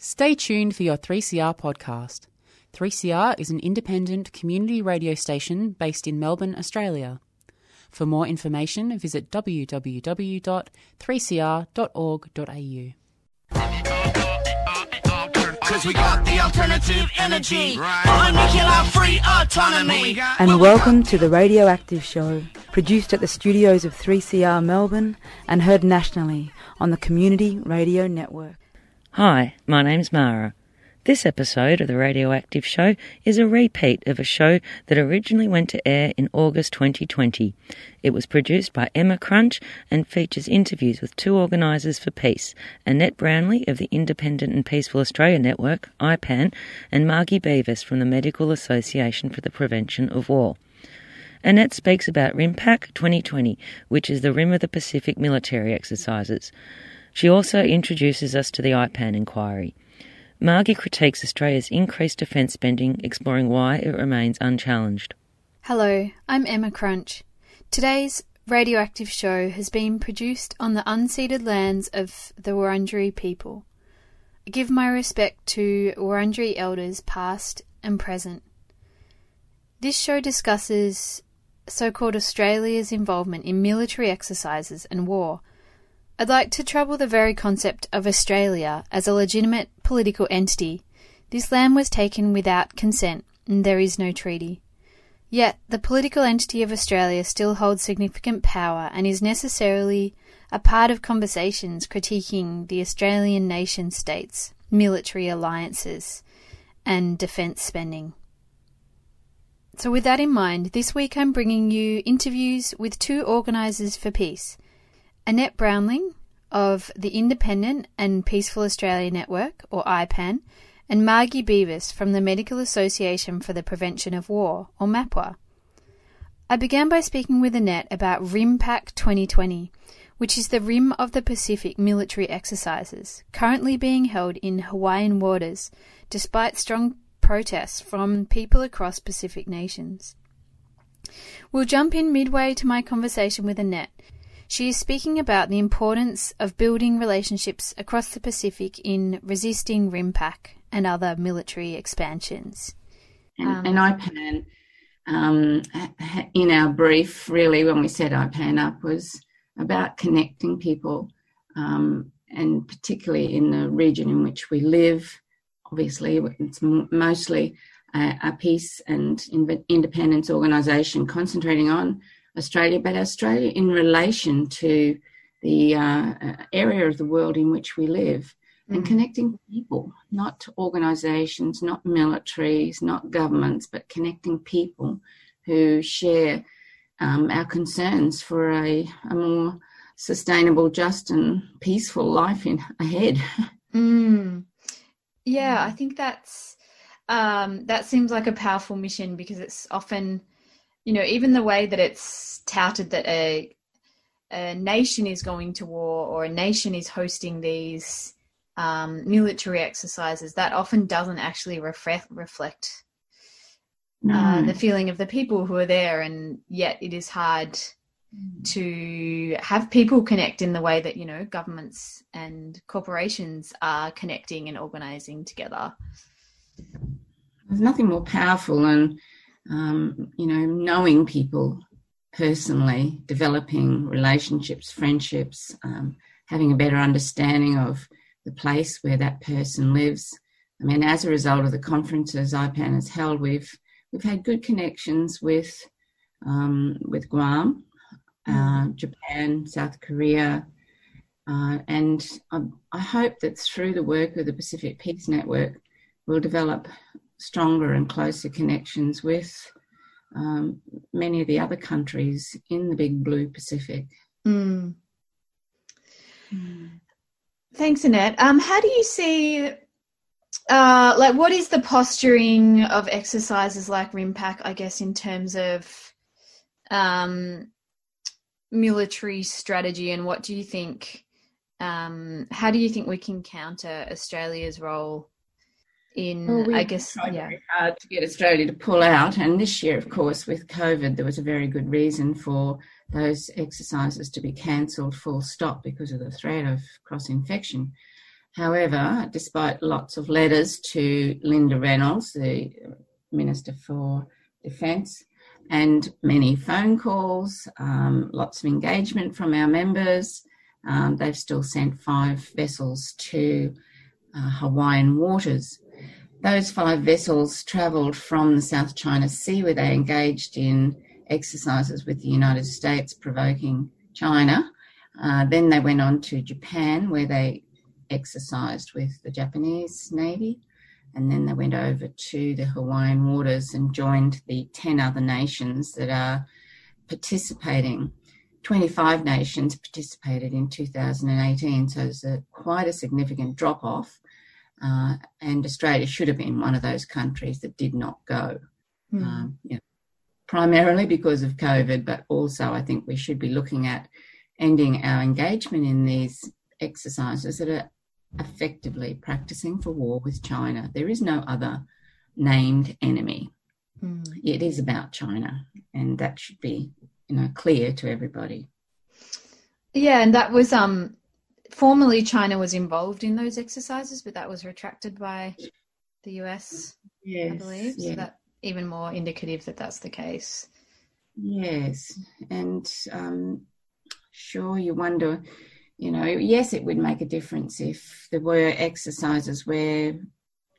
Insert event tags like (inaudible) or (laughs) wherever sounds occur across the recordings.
Stay tuned for your 3CR podcast. 3CR is an independent community radio station based in Melbourne, Australia. For more information, visit www.3cr.org.au. Cause we got the alternative energy. Nuclear free autonomy. And welcome to the Radioactive Show, produced at the studios of 3CR Melbourne and heard nationally on the Community Radio Network. Hi, my name's Mara. This episode of the Radioactive Show is a repeat of a show that originally went to air in August 2020. It was produced by Emma Crunch and features interviews with two organisers for peace, Annette Brownlie of the Independent and Peaceful Australia Network, IPAN, and Margie Beavis from the Medical Association for the Prevention of War. Annette speaks about RIMPAC 2020, which is the Rim of the Pacific military exercises. She also introduces us to the IPAN inquiry. Margie critiques Australia's increased defence spending, exploring why it remains unchallenged. Hello, I'm Emma Crunch. Today's radioactive show has been produced on the unceded lands of the Wurundjeri people. I give my respect to Wurundjeri elders past and present. This show discusses so called Australia's involvement in military exercises and war I'd like to trouble the very concept of Australia as a legitimate political entity. This land was taken without consent, and there is no treaty. Yet, the political entity of Australia still holds significant power and is necessarily a part of conversations critiquing the Australian nation states, military alliances, and defence spending. So, with that in mind, this week I'm bringing you interviews with two organisers for peace Annette Brownlie of the Independent and Peaceful Australia Network, or IPAN, and Margie Beavis from the Medical Association for the Prevention of War, or MAPWA. I began by speaking with Annette about RIMPAC 2020, which is the Rim of the Pacific military exercises, currently being held in Hawaiian waters, despite strong protests from people across Pacific nations. We'll jump in midway to my conversation with Annette she is speaking about the importance of building relationships across the Pacific in resisting RIMPAC and other military expansions. And, um, and IPAN, um, in our brief, really, when we set IPAN up, was about connecting people, um, and particularly in the region in which we live. Obviously, it's mostly a, a peace and independence organisation concentrating on Australia, but Australia in relation to the uh, area of the world in which we live mm. and connecting people, not organisations, not militaries, not governments, but connecting people who share um, our concerns for a, a, more sustainable, just, and peaceful life in ahead. (laughs) Mm. Yeah, I think that's um, that seems like a powerful mission because it's often you know, even the way that it's touted that a a nation is going to war or a nation is hosting these um, military exercises, that often doesn't actually reflect reflect uh, the feeling of the people who are there, and yet it is hard mm. to have people connect in the way that you know governments and corporations are connecting and organizing together. There's nothing more powerful than um, you know, knowing people personally, developing relationships, friendships, um, having a better understanding of the place where that person lives. I mean, as a result of the conferences IPAN has held, we've we've had good connections with um, with Guam, uh, mm. Japan, South Korea, uh, and I, I, hope that through the work of the Pacific Peace Network, we'll develop stronger and closer connections with um, many of the other countries in the big blue Pacific. Mm. Mm. Thanks, Annette. Um, how do you see, uh, like, what is the posturing of exercises like RIMPAC, I guess, in terms of um, military strategy, and what do you think? Um, how do you think we can counter Australia's role in well, we I guess tried yeah. very hard to get Australia to pull out. And this year, of course, with COVID, there was a very good reason for those exercises to be cancelled full stop because of the threat of cross infection. However, despite lots of letters to Linda Reynolds, the Minister for Defence, and many phone calls, um, lots of engagement from our members, um, they've still sent five vessels to uh, Hawaiian waters. Those five vessels travelled from the South China Sea, where they engaged in exercises with the United States, provoking China. Uh, then they went on to Japan, where they exercised with the Japanese Navy. And then they went over to the Hawaiian waters and joined the 10 other nations that are participating. 25 nations participated in 2018, so there's quite a significant drop off. Uh, and Australia should have been one of those countries that did not go. Hmm. Um, you know, primarily because of COVID, but also I think we should be looking at ending our engagement in these exercises that are effectively practicing for war with China. There is no other named enemy. Hmm. It is about China, and that should be, you know, clear to everybody. Yeah, and that was um formerly China was involved in those exercises, but that was retracted by the US, Yes, I believe. So that even more indicative that that's the case. Yes, and um, sure, you wonder, you know, yes, it would make a difference if there were exercises where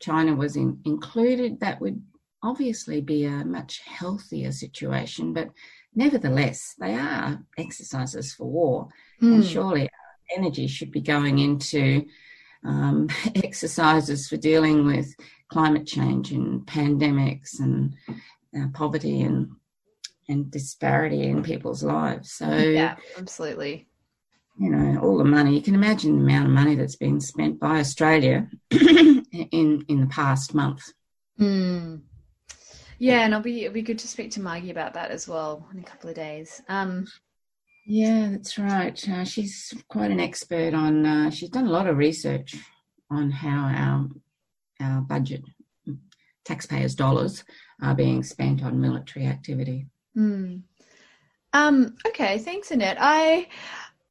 China was in, included. That would obviously be a much healthier situation, but nevertheless, they are exercises for war, Hmm. and surely our energy should be going into um, (laughs) exercises for dealing with climate change and pandemics and uh, poverty and and disparity in people's lives. So Yeah, absolutely. you know, all the money you can imagine the amount of money that's been spent by Australia (clears throat) in in the past month. Hmm. Yeah, and it'll be it'll be good to speak to Margie about that as well in a couple of days. Um, Yeah, that's right. Uh, she's quite an expert on. Uh, she's done a lot of research on how our our budget, taxpayers' dollars, are being spent on military activity. Hmm. Um, okay, thanks, Annette. I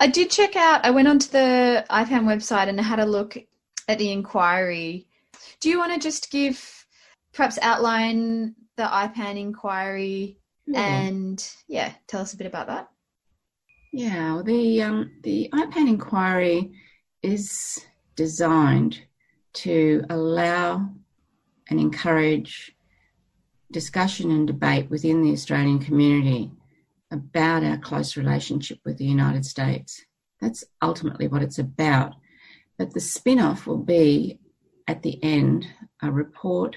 I did check out. I went onto the IPAN website and had a look at the inquiry. Do you want to just give, perhaps outline the IPAN inquiry and yeah, tell us a bit about that? Yeah, well, the um, the IPAN inquiry is designed to allow and encourage discussion and debate within the Australian community about our close relationship with the United States. That's ultimately what it's about. But the spin off will be at the end a report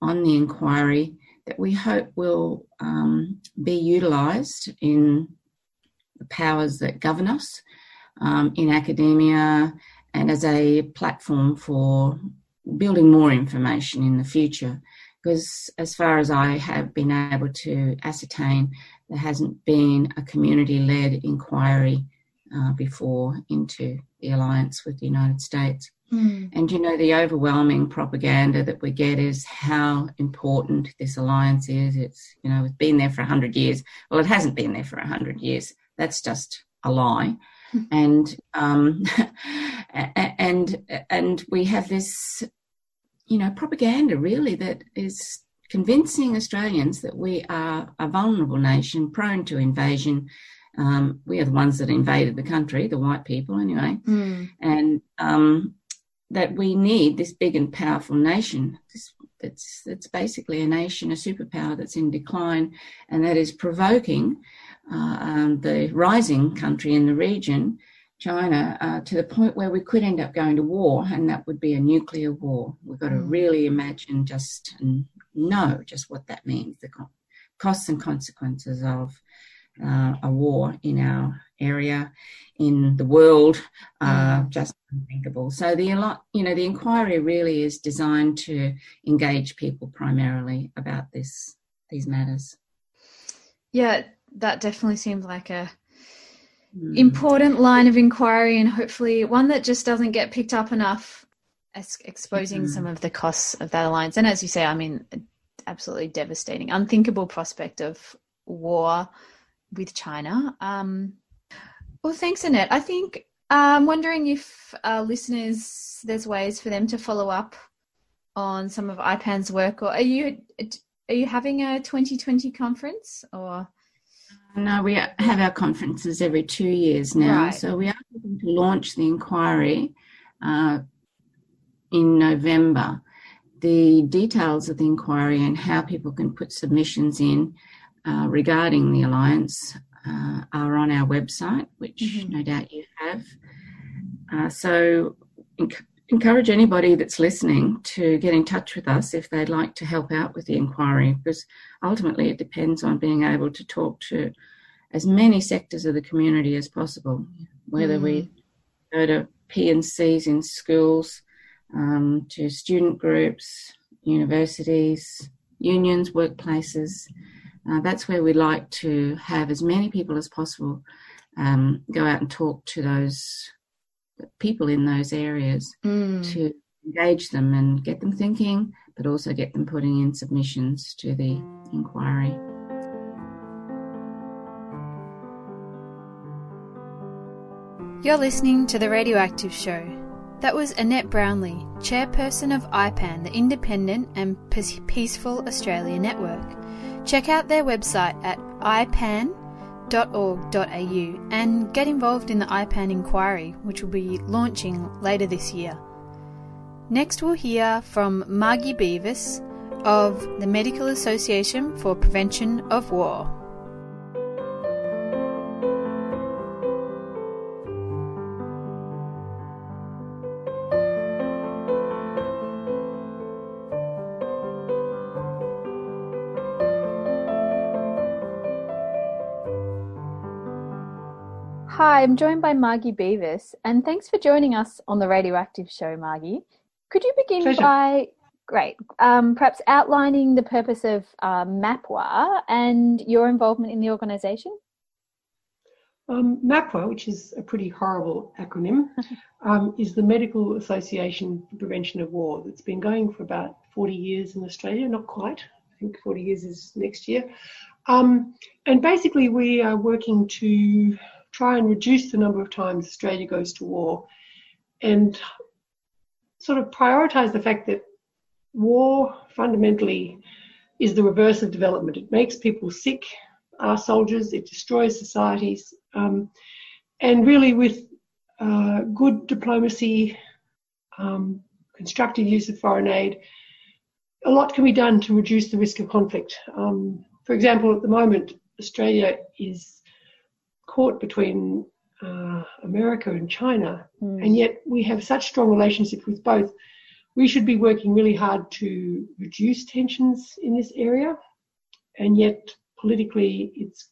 on the inquiry that we hope will um, be utilised in the powers that govern us um, in academia and as a platform for building more information in the future. Because, as far as I have been able to ascertain, there hasn't been a community led inquiry uh, before into the alliance with the United States. And you know, the overwhelming propaganda that we get is how important this alliance is. It's, you know, it's been there for 100 years. Well, it hasn't been there for 100 years. That's just a lie. and, um, (laughs) and, and we have this, you know, propaganda really that is convincing Australians that we are a vulnerable nation prone to invasion. Um, we are the ones that invaded the country, the white people anyway Hmm. and um, that we need this big and powerful nation. This, that's that's basically a nation, a superpower that's in decline, and that is provoking um, the rising country in the region, China, uh, to the point where we could end up going to war, and that would be a nuclear war. We've got to Mm. really imagine just and know just what that means, the co- costs and consequences of uh, a war in our area, in the world, are just unthinkable. So the you know the inquiry really is designed to engage people primarily about this these matters. Yeah, that definitely seems like a Mm. important line of inquiry and hopefully one that just doesn't get picked up enough as exposing Mhm. some of the costs of that alliance and as you say i mean absolutely devastating unthinkable prospect of war with china um, well thanks annette i think I'm wondering if uh, listeners, there's ways for them to follow up on some of IPAN's work, or are you are you having a 2020 conference or? No, we have our conferences every two years now. Right. So we are going to launch the inquiry uh, in November. The details of the inquiry and how people can put submissions in uh, regarding the Alliance uh, are on our website, which Mhm. no doubt you have. Uh, so encourage anybody that's listening to get in touch with us if they'd like to help out with the inquiry, because ultimately it depends on being able to talk to as many sectors of the community as possible, whether we go to P and Cs in schools, um, to student groups, universities, unions, workplaces. Uh, that's where we like to have as many people as possible um, go out and talk to those people in those areas Mm. to engage them and get them thinking, but also get them putting in submissions to the inquiry. You're listening to The Radioactive Show. That was Annette Brownlie, chairperson of IPAN, the Independent and Peaceful Australia Network. Check out their website at ipan.org.au and get involved in the IPAN inquiry, which will be launching later this year. Next, we'll hear from Margie Beavis of the Medical Association for Prevention of War. Hi, I'm joined by Margie Beavis, and thanks for joining us on the Radioactive Show, Margie. Could you begin Pleasure. by, great, um, perhaps outlining the purpose of uh, MAPWA and your involvement in the organisation? Um, MAPWA, which is a pretty horrible acronym, (laughs) um, is the Medical Association for Prevention of War that's been going for about 40 years in Australia, not quite. I think 40 years is next year. Um, and basically, we are working to try and reduce the number of times Australia goes to war and sort of prioritize the fact that war fundamentally is the reverse of development. It makes people sick, our soldiers, it destroys societies. Um, and really, with uh, good diplomacy, um, constructive use of foreign aid, a lot can be done to reduce the risk of conflict. Um, for example, at the moment, Australia is caught between uh, America and China, and yet we have such strong relationships with both. We should be working really hard to reduce tensions in this area, and yet politically, it's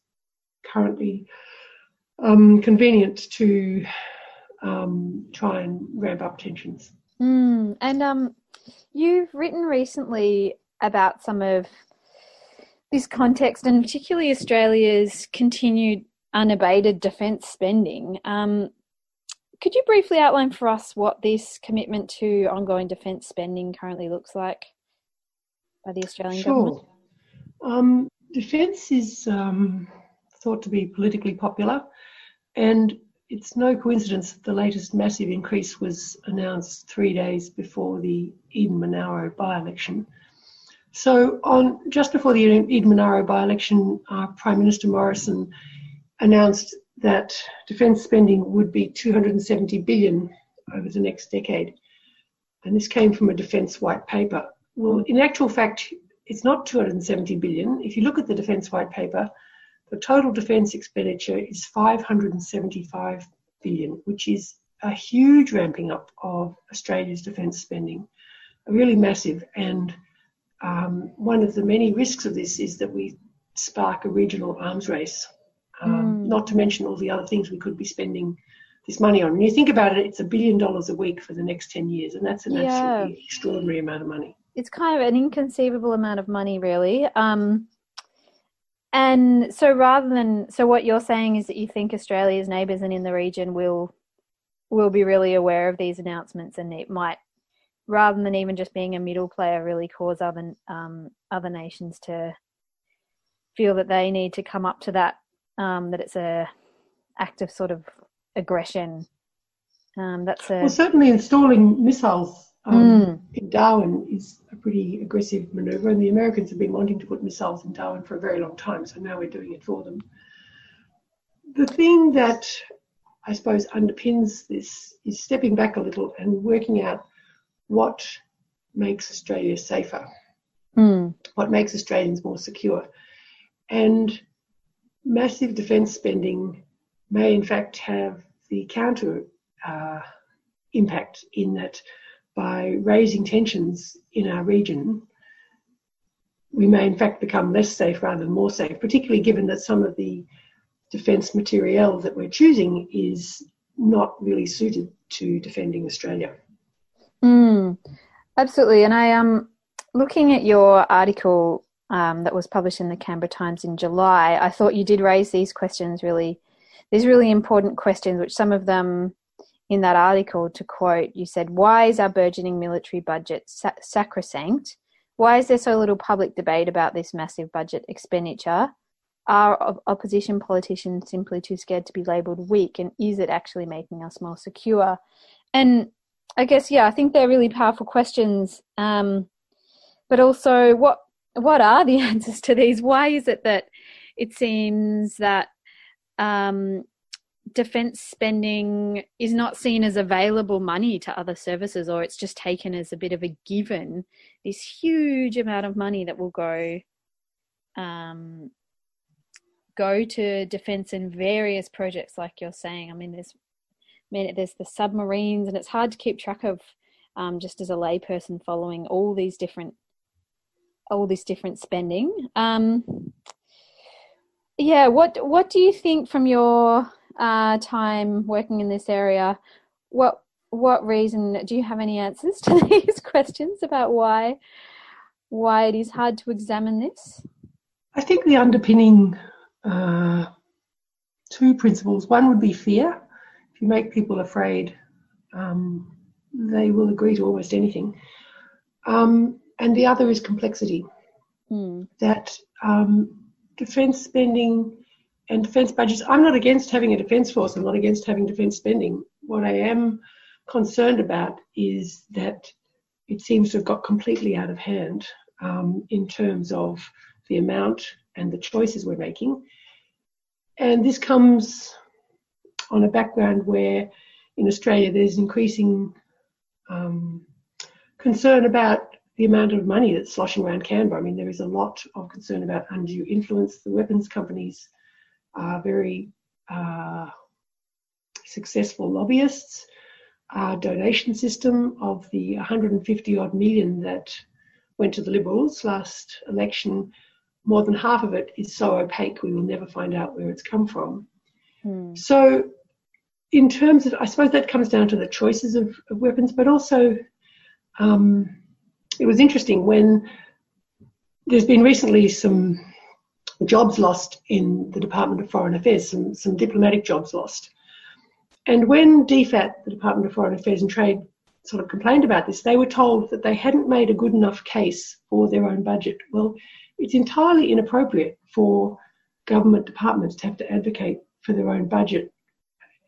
currently um, convenient to um, try and ramp up tensions. Mm, and um, you've written recently about some of this context, and particularly Australia's continued unabated defence spending. Um, could you briefly outline for us what this commitment to ongoing defence spending currently looks like by the Australian government? Sure. Um, defence is um, thought to be politically popular, and it's no coincidence that the latest massive increase was announced three days before the Eden Monaro by-election. So, on just before the Eden Monaro by-election, uh, Prime Minister Morrison announced that defence spending would be 270 billion over the next decade, and this came from a defence white paper. Well, in actual fact, it's not 270 billion. If you look at the defence white paper, the total defence expenditure is 575 billion, which is a huge ramping up of Australia's defence spending, really massive. And um, one of the many risks of this is that we spark a regional arms race, um, not to mention all the other things we could be spending this money on. When you think about it, it's a billion dollars a week for the next 10 years, and that's an Yeah. absolutely extraordinary amount of money. it's kind of an inconceivable amount of money, really. Um, and so, rather than so, what you're saying is that you think Australia's neighbours and in the region will will be really aware of these announcements, and it might, rather than even just being a middle player, really cause other um, other nations to feel that they need to come up to that, um, that it's a act of sort of aggression Um, that's a Well, certainly installing missiles um, Mm. in Darwin is a pretty aggressive manoeuvre, and the Americans have been wanting to put missiles in Darwin for a very long time, so now we're doing it for them. The thing that I suppose underpins this is stepping back a little and working out what makes Australia safer, Mm. what makes Australians more secure. And massive defence spending may, in fact, have the counter uh, impact in that by raising tensions in our region, we may, in fact, become less safe rather than more safe, particularly given that some of the defence materiel that we're choosing is not really suited to defending Australia. Mm, absolutely. And I um looking at your article um, that was published in the Canberra Times in July, I thought you did raise these questions really these really important questions, which some of them in that article, to quote, you said, Why is our burgeoning military budget sa- sacrosanct? Why is there so little public debate about this massive budget expenditure? Are opposition politicians simply too scared to be labelled weak? And is it actually making us more secure? And I guess, yeah, I think they're really powerful questions. Um, but also, what what are the (laughs) answers to these? Why is it that it seems that um, defense spending is not seen as available money to other services, or it's just taken as a bit of a given? This huge amount of money that will go um, go to defense in various projects, like you're saying. I mean, there's I mean, there's the submarines, and it's hard to keep track of um, just as a layperson following all these different all this different spending. Um, yeah, what what do you think from your uh, time working in this area? What what reason do you have any answers to (laughs) these questions about why why it is hard to examine this? I think the underpinning uh, two principles. One would be fear. If you make people afraid, um, they will agree to almost anything. Um, and the other is complexity. Hmm. That um, defence spending and defence budgets. I'm not against having a defence force. I'm not against having defence spending. What I am concerned about is that it seems to have got completely out of hand um, in terms of the amount and the choices we're making. And this comes on a background where in Australia there's increasing um, concern about the amount of money that's sloshing around Canberra. I mean, there is a lot of concern about undue influence. The weapons companies are very uh, successful lobbyists. Our donation system of the 150 odd million that went to the Liberals last election, more than half of it is so opaque we will never find out where it's come from. Hmm. So, in terms of, I suppose that comes down to the choices of, of weapons, but also um, it was interesting when there's been recently some jobs lost in the Department of Foreign Affairs, some, some diplomatic jobs lost. And when DFAT, the Department of Foreign Affairs and Trade, sort of complained about this, they were told that they hadn't made a good enough case for their own budget. Well, it's entirely inappropriate for government departments to have to advocate for their own budget.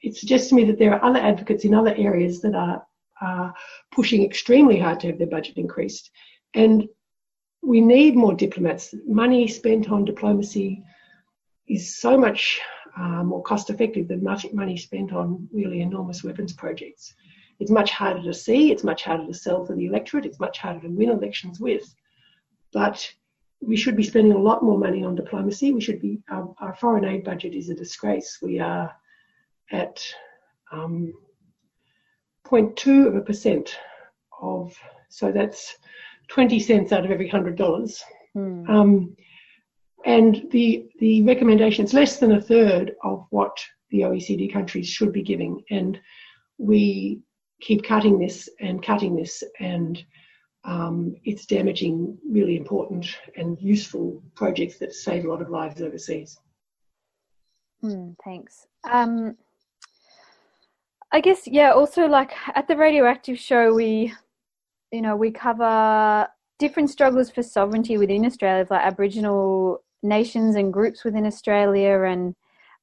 It suggests to me that there are other advocates in other areas that are, are pushing extremely hard to have their budget increased. And we need more diplomats. Money spent on diplomacy is so much uh, more cost effective than money spent on really enormous weapons projects. It's much harder to see, it's much harder to sell to the electorate, it's much harder to win elections with. But we should be spending a lot more money on diplomacy. We should be, our, our foreign aid budget is a disgrace. We are at um, 0.2 of a percent of, so that's 20 cents out of every $100. Hmm. Um, and the the recommendation is less than a third of what the OECD countries should be giving, and we keep cutting this and cutting this, and um, it's damaging really important and useful projects that save a lot of lives overseas. Mm, thanks. Um, I guess yeah. Also, like at the radioactive show, we, you know, we cover different struggles for sovereignty within Australia, like Aboriginal nations and groups within Australia, and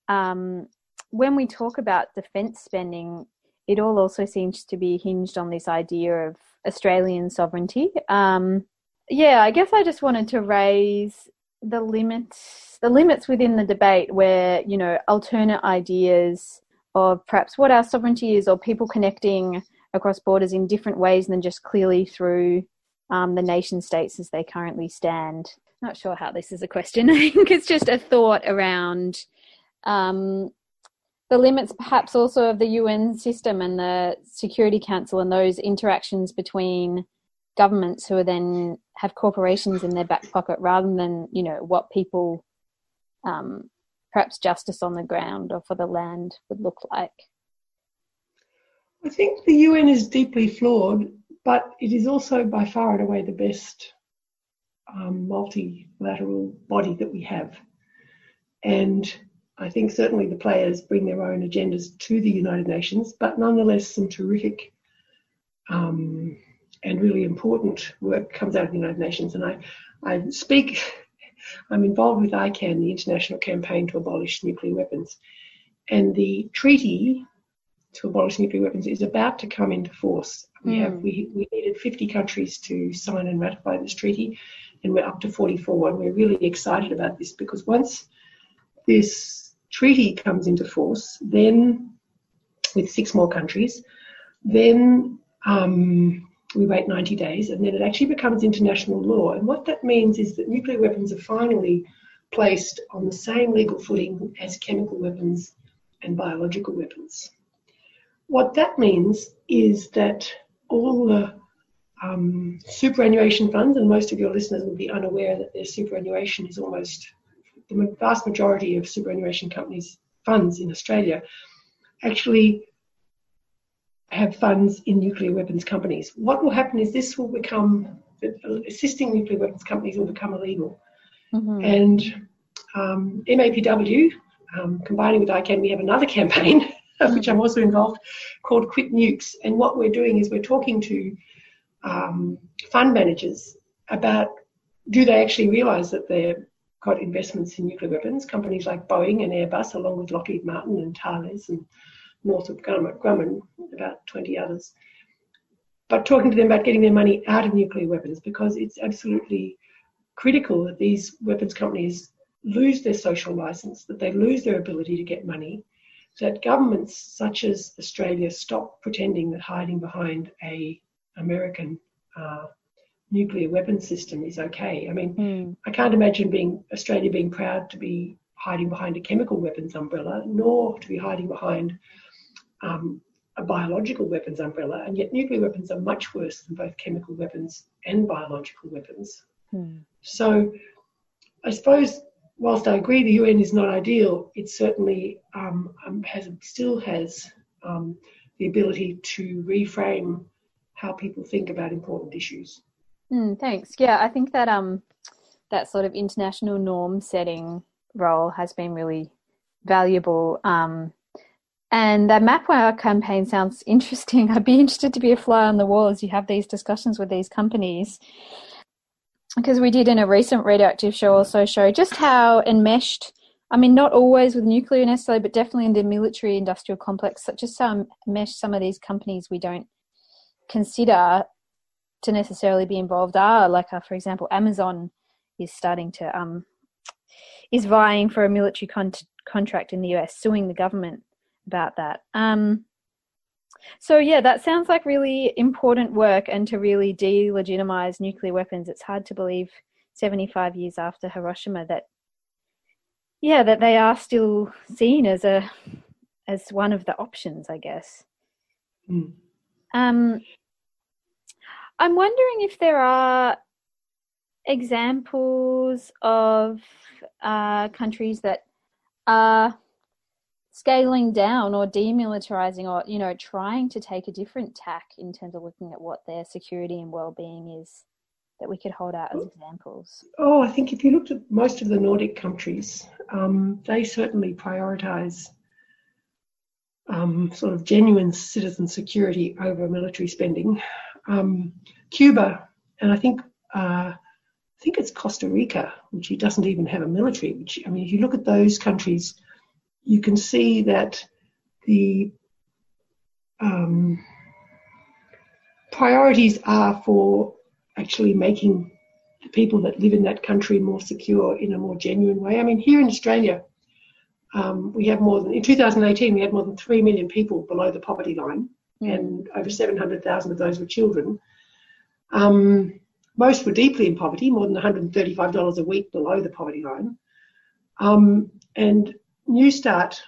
um, when we talk about defence spending, it all also seems to be hinged on this idea of Australian sovereignty. Um, yeah, I guess I just wanted to raise the limits, the limits within the debate where you know alternate ideas of perhaps what our sovereignty is, or people connecting across borders in different ways than just clearly through um, the nation states as they currently stand. Not sure how this is a question. (laughs) I think it's just a thought around um, the limits, perhaps also of the UN system and the Security Council and those interactions between governments who are then have corporations in their back pocket rather than you know what people um, perhaps justice on the ground or for the land would look like I think the UN is deeply flawed, but it is also by far and away the best um, multilateral body that we have. And I think certainly the players bring their own agendas to the United Nations, but nonetheless, some terrific um, and really important work comes out of the United Nations. And I, I speak, I'm involved with ICAN, the International Campaign to Abolish Nuclear Weapons. And the treaty to abolish nuclear weapons is about to come into force. We mm. have we, we needed 50 countries to sign and ratify this treaty, and we're up to 44. And we're really excited about this because once this treaty comes into force, then with six more countries, then um, we wait 90 days, and then it actually becomes international law. And what that means is that nuclear weapons are finally placed on the same legal footing as chemical weapons and biological weapons. What that means is that all the um, superannuation funds, and most of your listeners will be unaware that their superannuation is almost the vast majority of superannuation companies' funds in Australia actually have funds in nuclear weapons companies. What will happen is this will become assisting nuclear weapons companies will become illegal, mm-hmm. and um, MAPW, um, combining with ICAN, we have another (laughs) campaign of which I'm also involved, called Quit Nukes. And what we're doing is we're talking to um, fund managers about do they actually realise that they've got investments in nuclear weapons? Companies like Boeing and Airbus, along with Lockheed Martin and Thales and Northrop Grumman, about 20 others. But talking to them about getting their money out of nuclear weapons because it's absolutely critical that these weapons companies lose their social license, that they lose their ability to get money, that governments such as Australia stop pretending that hiding behind a American uh, nuclear weapons system is okay. I mean, mm. I can't imagine being Australia being proud to be hiding behind a chemical weapons umbrella, nor to be hiding behind um, a biological weapons umbrella. And yet, nuclear weapons are much worse than both chemical weapons and biological weapons. Mm. So, I suppose whilst I agree the UN is not ideal, it certainly um, um, has still has um, the ability to reframe how people think about important issues. Mm, thanks. Yeah, I think that um that sort of international norm setting role has been really valuable. Um, and the MapWow campaign sounds (laughs) interesting. I'd be interested to be a fly on the wall as you have these discussions with these companies because we did in a recent radioactive show also show just how enmeshed I mean, not always with nuclear necessarily, but definitely in the military industrial complex, such as some mesh some of these companies we don't consider to necessarily be involved are. Like, uh, for example, Amazon is starting to um, is vying for a military con- contract in the US, suing the government about that. Um, so yeah, that sounds like really important work and to really delegitimize nuclear weapons. It's hard to believe 75 years after Hiroshima that yeah, that they are still seen as a as one of the options, I guess. Mm. Um, I'm wondering if there are examples of uh, countries that are scaling down or demilitarizing or you know trying to take a different tack in terms of looking at what their security and well-being is that we could hold out as examples oh i think if you looked at most of the nordic countries um, they certainly prioritize um, sort of genuine citizen security over military spending um, cuba and i think uh, I think it's Costa Rica, which doesn't even have a military. Which I mean, if you look at those countries, you can see that the um, priorities are for actually making the people that live in that country more secure in a more genuine way. I mean, here in Australia, um, we have more than in 2018 we had more than three million people below the poverty line, mm. and over 700,000 of those were children. Um, most were deeply in poverty, more than $135 a week below the poverty line. Um, and Newstart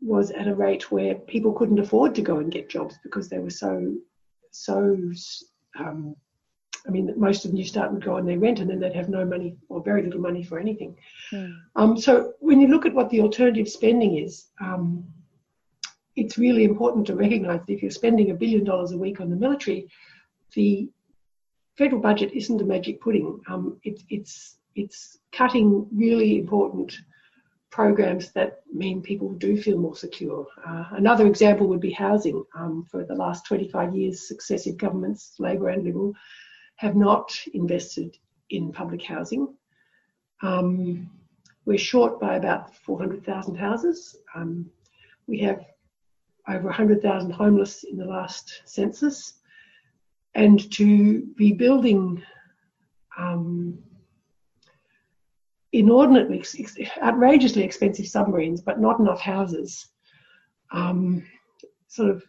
was at a rate where people couldn't afford to go and get jobs because they were so, so. Um, I mean, most of Newstart would go on their rent and then they'd have no money or very little money for anything. Mm. Um, so when you look at what the alternative spending is, um, it's really important to recognise that if you're spending a billion dollars a week on the military, the federal budget isn't a magic pudding. Um, it, it's it's cutting really important programs that mean people do feel more secure. Uh, another example would be housing. Um, for the last 25 years, successive governments, Labor and Liberal, have not invested in public housing. Um, we're short by about 400,000 houses. Um, we have over 100,000 homeless in the last census. And to be building um, inordinately, outrageously expensive submarines, but not enough houses. Um, sort of,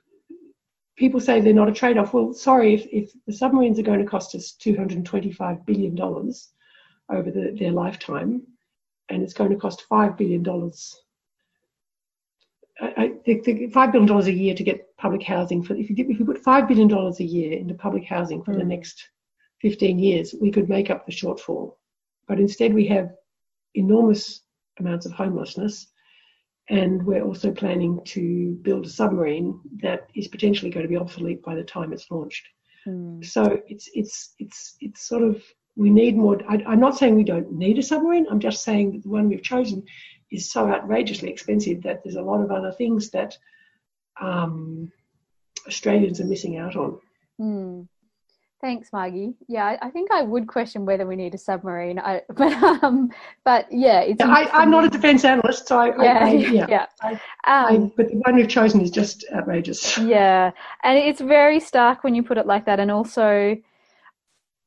people say they're not a trade off. Well, sorry, if, if the submarines are going to cost us $225 billion over the, their lifetime, and it's going to cost $5 billion. I, the, the $5 billion a year to get public housing for if you, if you put $5 billion a year into public housing for mm. the next 15 years, we could make up the shortfall. But instead, we have enormous amounts of homelessness. And we're also planning to build a submarine that is potentially going to be obsolete by the time it's launched. Mm. So it's it's it's it's sort of we need more. I, I'm not saying we don't need a submarine. I'm just saying that the one we've chosen is so outrageously expensive that there's a lot of other things that um, Australians are missing out on. Mm. Thanks, Margie. Yeah, I, think I would question whether we need a submarine. I, (laughs) but um, but yeah, it's. Yeah, I, am not a defence analyst, so I, yeah, I, (laughs) yeah. yeah. Um, but the one we've chosen is just outrageous. (laughs) Yeah, and it's very stark when you put it like that, and also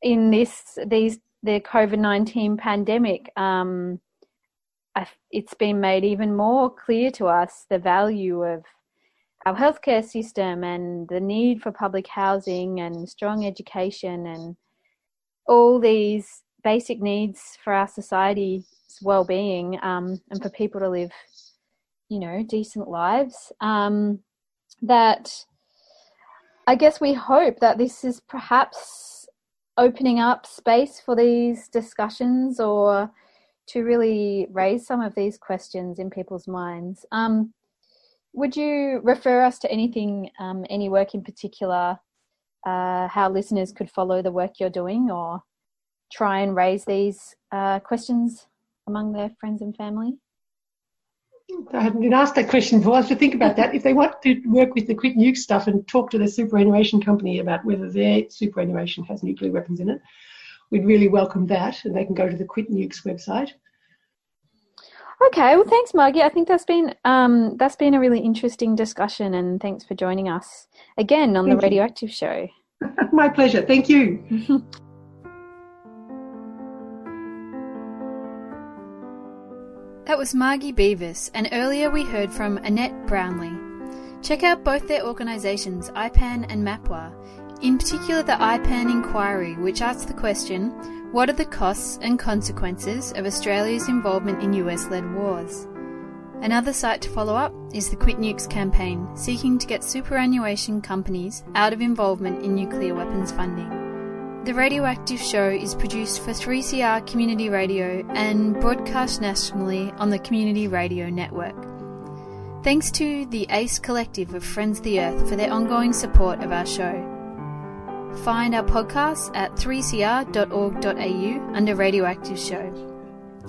in this these the COVID nineteen pandemic, um, it's been made even more clear to us the value of our healthcare system and the need for public housing and strong education and all these basic needs for our society's well-being um, and for people to live, you know, decent lives. Um, that I guess we hope that this is perhaps opening up space for these discussions or to really raise some of these questions in people's minds. Um, would you refer us to anything, um, any work in particular, uh, how listeners could follow the work you're doing or try and raise these uh, questions among their friends and family? I hadn't been asked that question before. I should think about that. If they want to work with the Quit Nuke stuff and talk to the superannuation company about whether their superannuation has nuclear weapons in it, we'd really welcome that. And they can go to the Quit Nukes website. Okay, well, thanks, Margie. I think that's been um, that's been a really interesting discussion, and thanks for joining us again on Thank the Radioactive you. Show. (laughs) My pleasure. Thank you. (laughs) that was Margie Beavis, and earlier we heard from Annette Brownlie. Check out both their organisations, IPAN and MAPWA, in particular the IPAN inquiry, which asks the question what are the costs and consequences of Australia's involvement in US led wars? Another site to follow up is the Quit Nukes campaign, seeking to get superannuation companies out of involvement in nuclear weapons funding. The Radioactive Show is produced for 3CR Community Radio and broadcast nationally on the Community Radio Network. Thanks to the ACE Collective of Friends of the Earth for their ongoing support of our show. Find our podcasts at 3cr.org.au under Radioactive Show.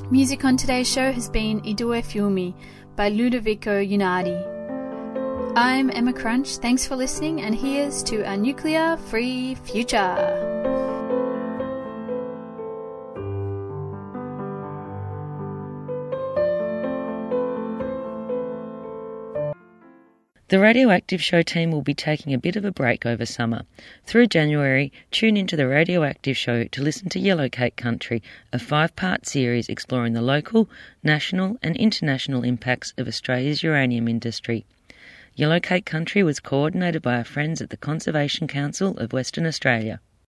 Music on today's show has been I due fiumi by Ludovico Einaudi. I'm Emma Crunch, thanks for listening, and here's to a nuclear free future. The Radioactive Show team will be taking a bit of a break over summer. Through January, tune into the Radioactive Show to listen to Yellowcake Country, a five part series exploring the local, national, and international impacts of Australia's uranium industry. Yellowcake Country was coordinated by our friends at the Conservation Council of Western Australia.